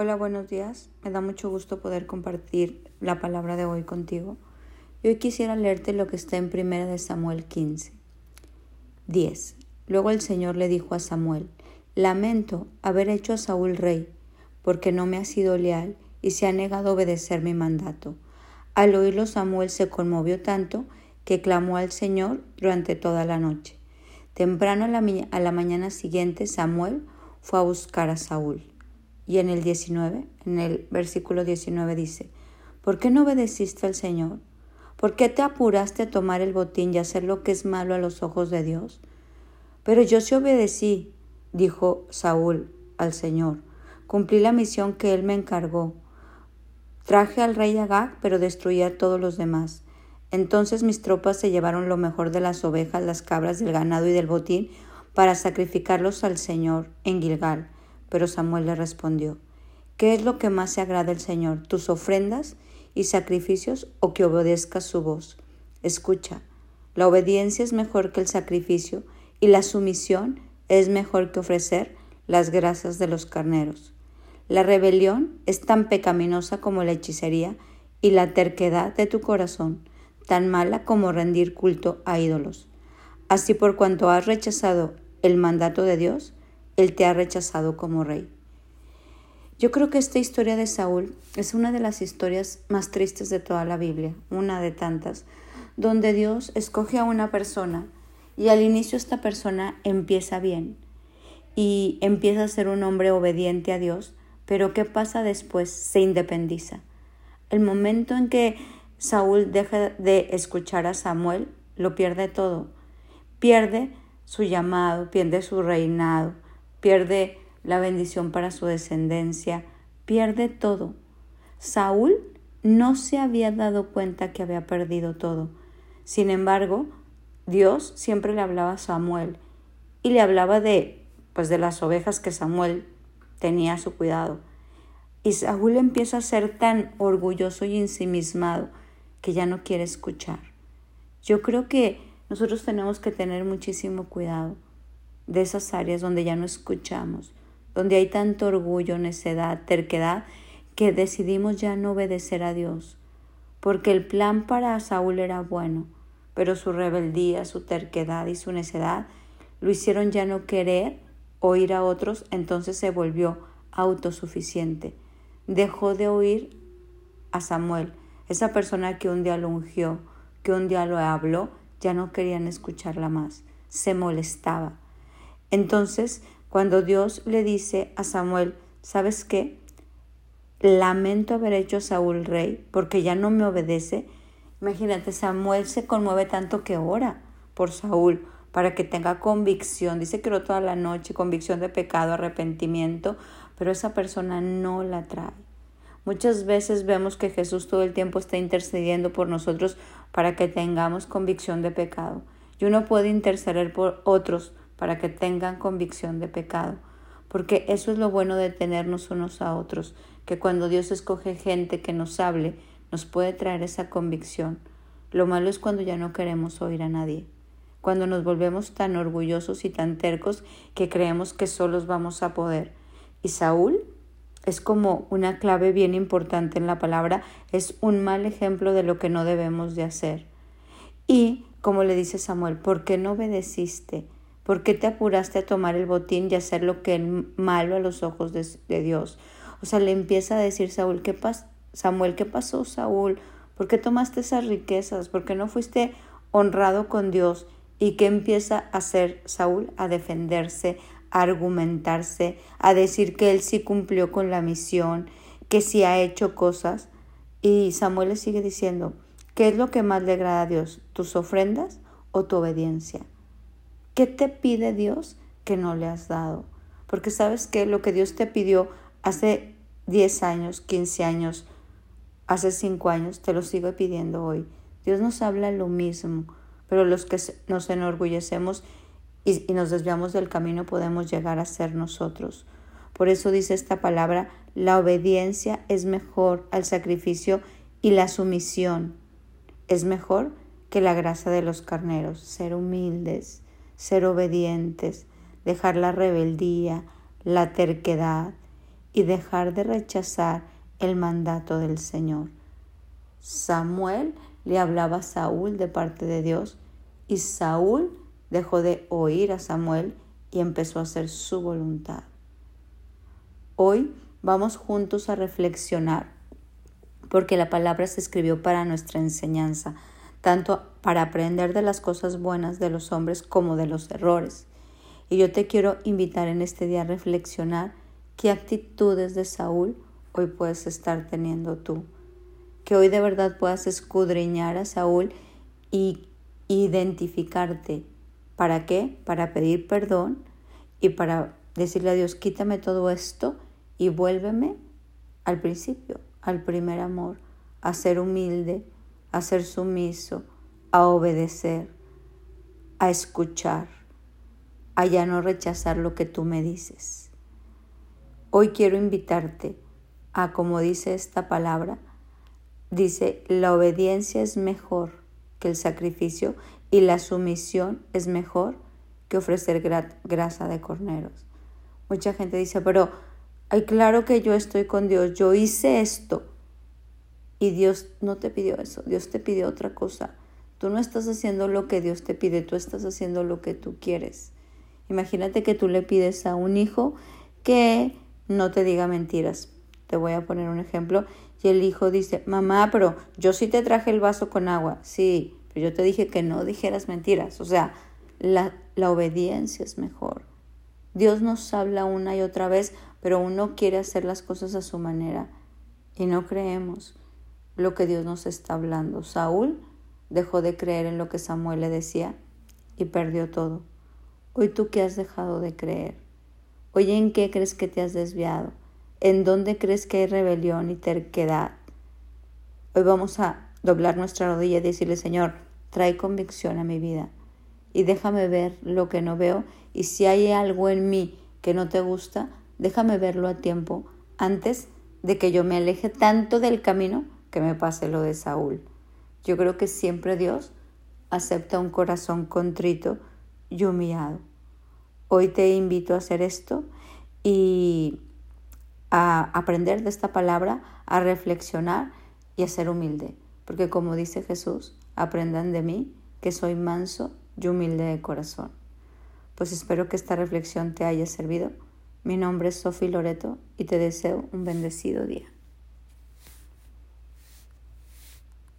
Hola, buenos días. Me da mucho gusto poder compartir la palabra de hoy contigo. Y hoy quisiera leerte lo que está en 1 de Samuel 15. 10. Luego el Señor le dijo a Samuel, Lamento haber hecho a Saúl rey, porque no me ha sido leal y se ha negado a obedecer mi mandato. Al oírlo Samuel se conmovió tanto que clamó al Señor durante toda la noche. Temprano a la, a la mañana siguiente Samuel fue a buscar a Saúl. Y en el 19, en el versículo 19 dice, ¿por qué no obedeciste al Señor? ¿Por qué te apuraste a tomar el botín y hacer lo que es malo a los ojos de Dios? Pero yo sí obedecí, dijo Saúl al Señor. Cumplí la misión que él me encargó. Traje al rey Agag, pero destruí a todos los demás. Entonces mis tropas se llevaron lo mejor de las ovejas, las cabras, del ganado y del botín para sacrificarlos al Señor en Gilgal. Pero Samuel le respondió, ¿qué es lo que más se agrada al Señor, tus ofrendas y sacrificios o que obedezcas su voz? Escucha, la obediencia es mejor que el sacrificio y la sumisión es mejor que ofrecer las grasas de los carneros. La rebelión es tan pecaminosa como la hechicería y la terquedad de tu corazón, tan mala como rendir culto a ídolos. Así por cuanto has rechazado el mandato de Dios, él te ha rechazado como rey. Yo creo que esta historia de Saúl es una de las historias más tristes de toda la Biblia, una de tantas, donde Dios escoge a una persona y al inicio esta persona empieza bien y empieza a ser un hombre obediente a Dios, pero ¿qué pasa después? Se independiza. El momento en que Saúl deja de escuchar a Samuel, lo pierde todo. Pierde su llamado, pierde su reinado, pierde la bendición para su descendencia, pierde todo. Saúl no se había dado cuenta que había perdido todo. Sin embargo, Dios siempre le hablaba a Samuel y le hablaba de pues de las ovejas que Samuel tenía a su cuidado. Y Saúl empieza a ser tan orgulloso y ensimismado que ya no quiere escuchar. Yo creo que nosotros tenemos que tener muchísimo cuidado de esas áreas donde ya no escuchamos, donde hay tanto orgullo, necedad, terquedad, que decidimos ya no obedecer a Dios, porque el plan para Saúl era bueno, pero su rebeldía, su terquedad y su necedad lo hicieron ya no querer oír a otros, entonces se volvió autosuficiente. Dejó de oír a Samuel, esa persona que un día lo ungió, que un día lo habló, ya no querían escucharla más, se molestaba. Entonces, cuando Dios le dice a Samuel, ¿sabes qué? Lamento haber hecho a Saúl rey porque ya no me obedece. Imagínate, Samuel se conmueve tanto que ora por Saúl para que tenga convicción. Dice que oró toda la noche, convicción de pecado, arrepentimiento, pero esa persona no la trae. Muchas veces vemos que Jesús todo el tiempo está intercediendo por nosotros para que tengamos convicción de pecado. Y uno puede interceder por otros para que tengan convicción de pecado. Porque eso es lo bueno de tenernos unos a otros, que cuando Dios escoge gente que nos hable, nos puede traer esa convicción. Lo malo es cuando ya no queremos oír a nadie, cuando nos volvemos tan orgullosos y tan tercos que creemos que solos vamos a poder. Y Saúl es como una clave bien importante en la palabra, es un mal ejemplo de lo que no debemos de hacer. Y, como le dice Samuel, ¿por qué no obedeciste? ¿Por qué te apuraste a tomar el botín y hacer lo que es malo a los ojos de, Dios? O sea, le empieza a decir Saúl, ¿qué Samuel, ¿qué pasó, Saúl? ¿Por qué tomaste esas riquezas? ¿Por qué no fuiste honrado con Dios? ¿Y qué empieza a hacer Saúl? A defenderse, a argumentarse, a decir que él sí cumplió con la misión, que sí ha hecho cosas. Y Samuel le sigue diciendo, ¿qué es lo que más le agrada a Dios? ¿Tus ofrendas o tu obediencia? ¿Qué te pide Dios que no le has dado? Porque sabes que lo que Dios te pidió hace 10 años, 15 años, hace 5 años, te lo sigo pidiendo hoy. Dios nos habla lo mismo, pero los que nos enorgullecemos y, y nos desviamos del camino podemos llegar a ser nosotros. Por eso dice esta palabra, la obediencia es mejor al sacrificio y la sumisión es mejor que la grasa de los carneros, ser humildes ser obedientes, dejar la rebeldía, la terquedad y dejar de rechazar el mandato del Señor. Samuel le hablaba a Saúl de parte de Dios y Saúl dejó de oír a Samuel y empezó a hacer su voluntad. Hoy vamos juntos a reflexionar porque la palabra se escribió para nuestra enseñanza, tanto para aprender de las cosas buenas de los hombres como de los errores. Y yo te quiero invitar en este día a reflexionar qué actitudes de Saúl hoy puedes estar teniendo tú. Que hoy de verdad puedas escudriñar a Saúl y identificarte. ¿Para qué? Para pedir perdón y para decirle a Dios, quítame todo esto y vuélveme al principio, al primer amor, a ser humilde, a ser sumiso, a obedecer, a escuchar, a ya no rechazar lo que tú me dices. Hoy quiero invitarte a, como dice esta palabra, dice, la obediencia es mejor que el sacrificio y la sumisión es mejor que ofrecer grasa de corneros. Mucha gente dice, pero claro que yo estoy con Dios, yo hice esto. Y Dios no te pidió eso, Dios te pidió otra cosa. Tú no estás haciendo lo que Dios te pide, tú estás haciendo lo que tú quieres. Imagínate que tú le pides a un hijo que no te diga mentiras. Te voy a poner un ejemplo. Y el hijo dice, mamá, pero yo sí te traje el vaso con agua. Sí, pero yo te dije que no dijeras mentiras. O sea, la, la obediencia es mejor. Dios nos habla una y otra vez, pero uno quiere hacer las cosas a su manera y no creemos lo que Dios nos está hablando. Saúl dejó de creer en lo que Samuel le decía y perdió todo. Hoy tú qué has dejado de creer. Hoy en qué crees que te has desviado. ¿En dónde crees que hay rebelión y terquedad? Hoy vamos a doblar nuestra rodilla y decirle, Señor, trae convicción a mi vida y déjame ver lo que no veo y si hay algo en mí que no te gusta, déjame verlo a tiempo antes de que yo me aleje tanto del camino que me pase lo de Saúl. Yo creo que siempre Dios acepta un corazón contrito y humillado. Hoy te invito a hacer esto y a aprender de esta palabra, a reflexionar y a ser humilde. Porque como dice Jesús, aprendan de mí que soy manso y humilde de corazón. Pues espero que esta reflexión te haya servido. Mi nombre es Sofi Loreto y te deseo un bendecido día.